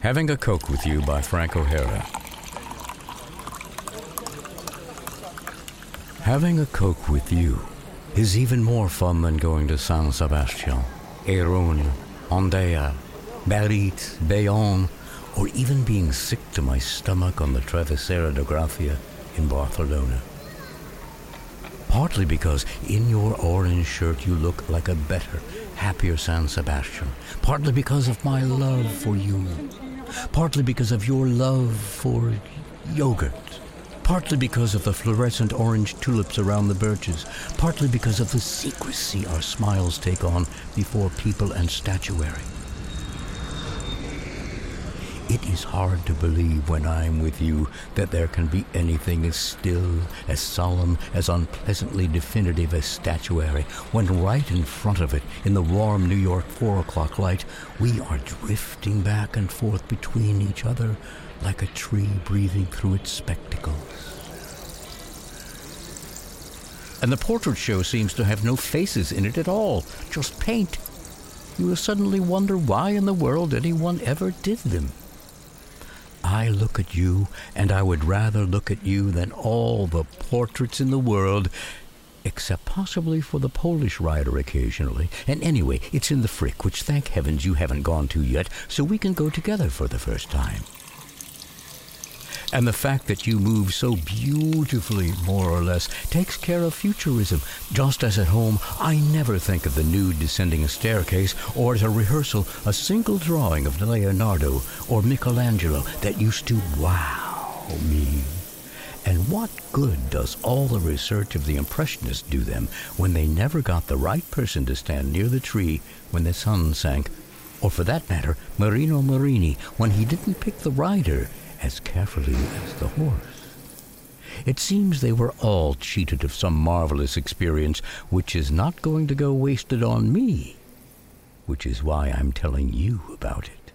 Having a Coke with You by Frank O'Hara. Having a Coke with you is even more fun than going to San Sebastian, Irun, Hendaye, Biarritz, Bayonne, or even being sick to my stomach on the Travesera de Gracia in Barcelona. Partly because in your orange shirt you look like a better, happier San Sebastian. Partly because of my love for you. Partly because of your love for yogurt. Partly because of the fluorescent orange tulips around the birches. Partly because of the secrecy our smiles take on before people and statuary. It is hard to believe when I'm with you that there can be anything as still, as solemn, as unpleasantly definitive as statuary, when right in front of it, in the warm New York four o'clock light, we are drifting back and forth between each other like a tree breathing through its spectacles. And the portrait show seems to have no faces in it at all, just paint. You will suddenly wonder why in the world anyone ever did them. I look at you, and I would rather look at you than all the portraits in the world, except possibly for the Polish rider occasionally. And anyway, it's in the Frick, which thank heavens you haven't gone to yet, so we can go together for the first time. And the fact that you move so beautifully, more or less, takes care of futurism. Just as at home, I never think of the nude descending a staircase, or at a rehearsal, a single drawing of Leonardo or Michelangelo that used to wow me. And what good does all the research of the Impressionists do them when they never got the right person to stand near the tree when the sun sank? Or for that matter, Marino Marini, when he didn't pick the rider as carefully as the horse. It seems they were all cheated of some marvelous experience which is not going to go wasted on me, which is why I'm telling you about it.